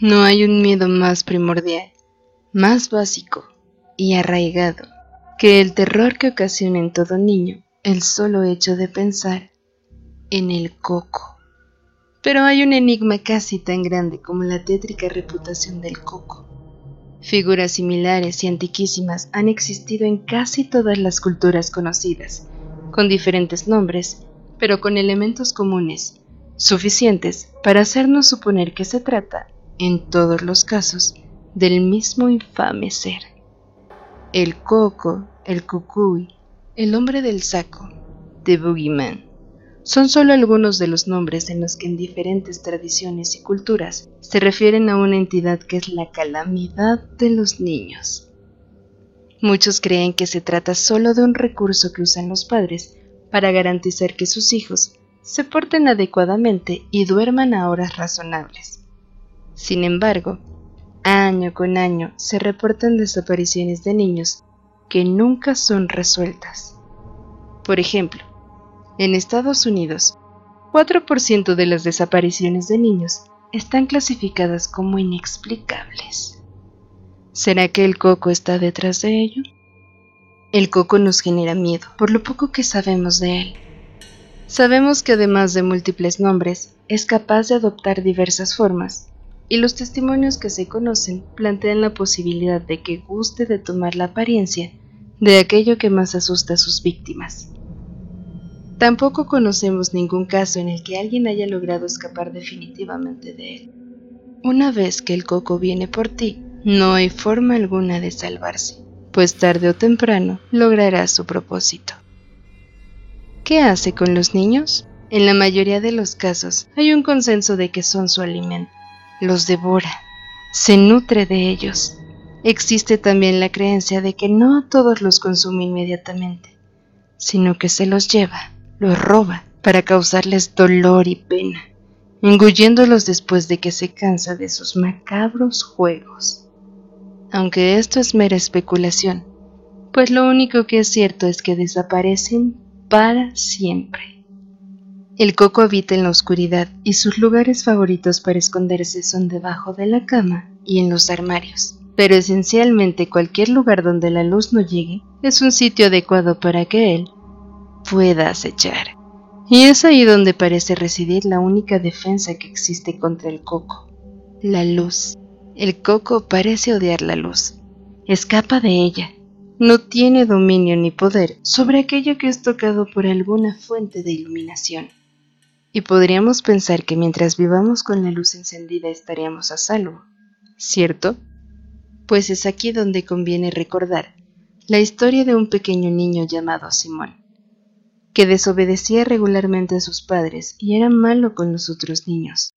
No hay un miedo más primordial, más básico y arraigado que el terror que ocasiona en todo niño el solo hecho de pensar en el coco. Pero hay un enigma casi tan grande como la tétrica reputación del coco. Figuras similares y antiquísimas han existido en casi todas las culturas conocidas, con diferentes nombres, pero con elementos comunes, suficientes para hacernos suponer que se trata, en todos los casos, del mismo infame ser. El coco, el cucuy, el hombre del saco, The Boogeyman, son solo algunos de los nombres en los que en diferentes tradiciones y culturas se refieren a una entidad que es la calamidad de los niños. Muchos creen que se trata solo de un recurso que usan los padres para garantizar que sus hijos se porten adecuadamente y duerman a horas razonables. Sin embargo, año con año se reportan desapariciones de niños que nunca son resueltas. Por ejemplo, en Estados Unidos, 4% de las desapariciones de niños están clasificadas como inexplicables. ¿Será que el coco está detrás de ello? El coco nos genera miedo por lo poco que sabemos de él. Sabemos que además de múltiples nombres, es capaz de adoptar diversas formas, y los testimonios que se conocen plantean la posibilidad de que guste de tomar la apariencia de aquello que más asusta a sus víctimas. Tampoco conocemos ningún caso en el que alguien haya logrado escapar definitivamente de él. Una vez que el coco viene por ti, no hay forma alguna de salvarse, pues tarde o temprano logrará su propósito. ¿Qué hace con los niños? En la mayoría de los casos hay un consenso de que son su alimento. Los devora, se nutre de ellos. Existe también la creencia de que no a todos los consume inmediatamente, sino que se los lleva, los roba para causarles dolor y pena, engulléndolos después de que se cansa de sus macabros juegos aunque esto es mera especulación, pues lo único que es cierto es que desaparecen para siempre. El coco habita en la oscuridad y sus lugares favoritos para esconderse son debajo de la cama y en los armarios, pero esencialmente cualquier lugar donde la luz no llegue es un sitio adecuado para que él pueda acechar. Y es ahí donde parece residir la única defensa que existe contra el coco, la luz. El coco parece odiar la luz. Escapa de ella. No tiene dominio ni poder sobre aquello que es tocado por alguna fuente de iluminación. Y podríamos pensar que mientras vivamos con la luz encendida estaríamos a salvo, ¿cierto? Pues es aquí donde conviene recordar la historia de un pequeño niño llamado Simón, que desobedecía regularmente a sus padres y era malo con los otros niños.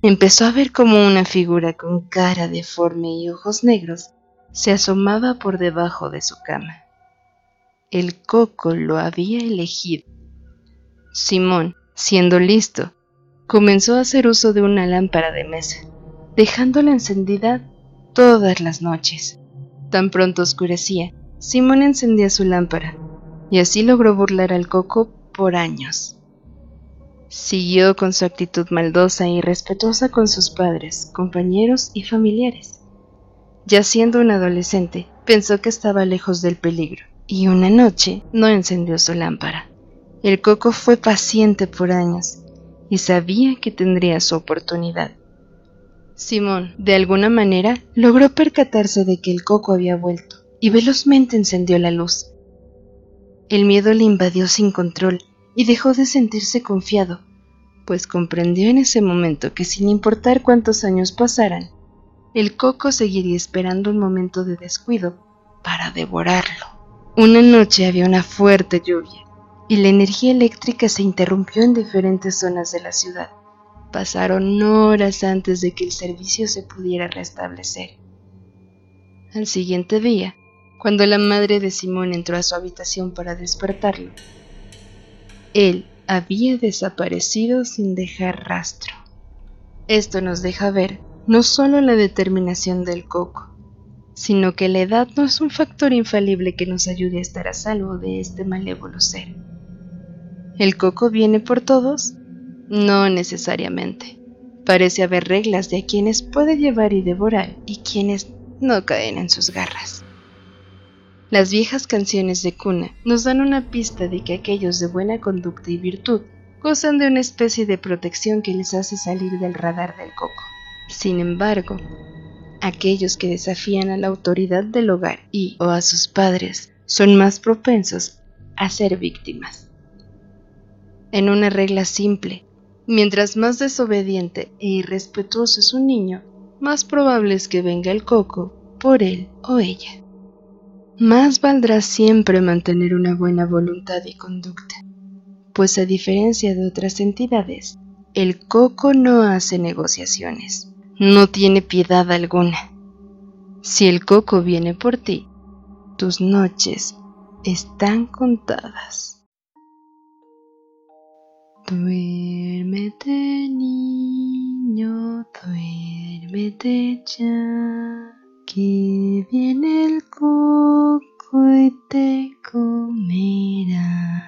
Empezó a ver como una figura con cara deforme y ojos negros se asomaba por debajo de su cama. El coco lo había elegido. Simón, siendo listo, comenzó a hacer uso de una lámpara de mesa, dejándola encendida todas las noches. Tan pronto oscurecía, Simón encendía su lámpara, y así logró burlar al coco por años. Siguió con su actitud maldosa y respetuosa con sus padres, compañeros y familiares. Ya siendo un adolescente, pensó que estaba lejos del peligro, y una noche no encendió su lámpara. El coco fue paciente por años y sabía que tendría su oportunidad. Simón, de alguna manera, logró percatarse de que el coco había vuelto y velozmente encendió la luz. El miedo le invadió sin control y dejó de sentirse confiado, pues comprendió en ese momento que sin importar cuántos años pasaran, el coco seguiría esperando un momento de descuido para devorarlo. Una noche había una fuerte lluvia y la energía eléctrica se interrumpió en diferentes zonas de la ciudad. Pasaron horas antes de que el servicio se pudiera restablecer. Al siguiente día, cuando la madre de Simón entró a su habitación para despertarlo, él había desaparecido sin dejar rastro. Esto nos deja ver no solo la determinación del coco, sino que la edad no es un factor infalible que nos ayude a estar a salvo de este malévolo ser. ¿El coco viene por todos? No necesariamente. Parece haber reglas de a quienes puede llevar y devorar y quienes no caen en sus garras. Las viejas canciones de cuna nos dan una pista de que aquellos de buena conducta y virtud gozan de una especie de protección que les hace salir del radar del coco. Sin embargo, aquellos que desafían a la autoridad del hogar y o a sus padres son más propensos a ser víctimas. En una regla simple, mientras más desobediente e irrespetuoso es un niño, más probable es que venga el coco por él o ella más valdrá siempre mantener una buena voluntad y conducta, pues a diferencia de otras entidades, el coco no hace negociaciones, no tiene piedad alguna. Si el coco viene por ti, tus noches están contadas. Duérmete niño, duérmete ya que viene el coco y te comerá.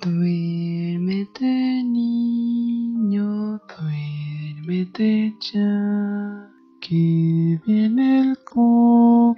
Duérmete niño, duérmete ya, que viene el coco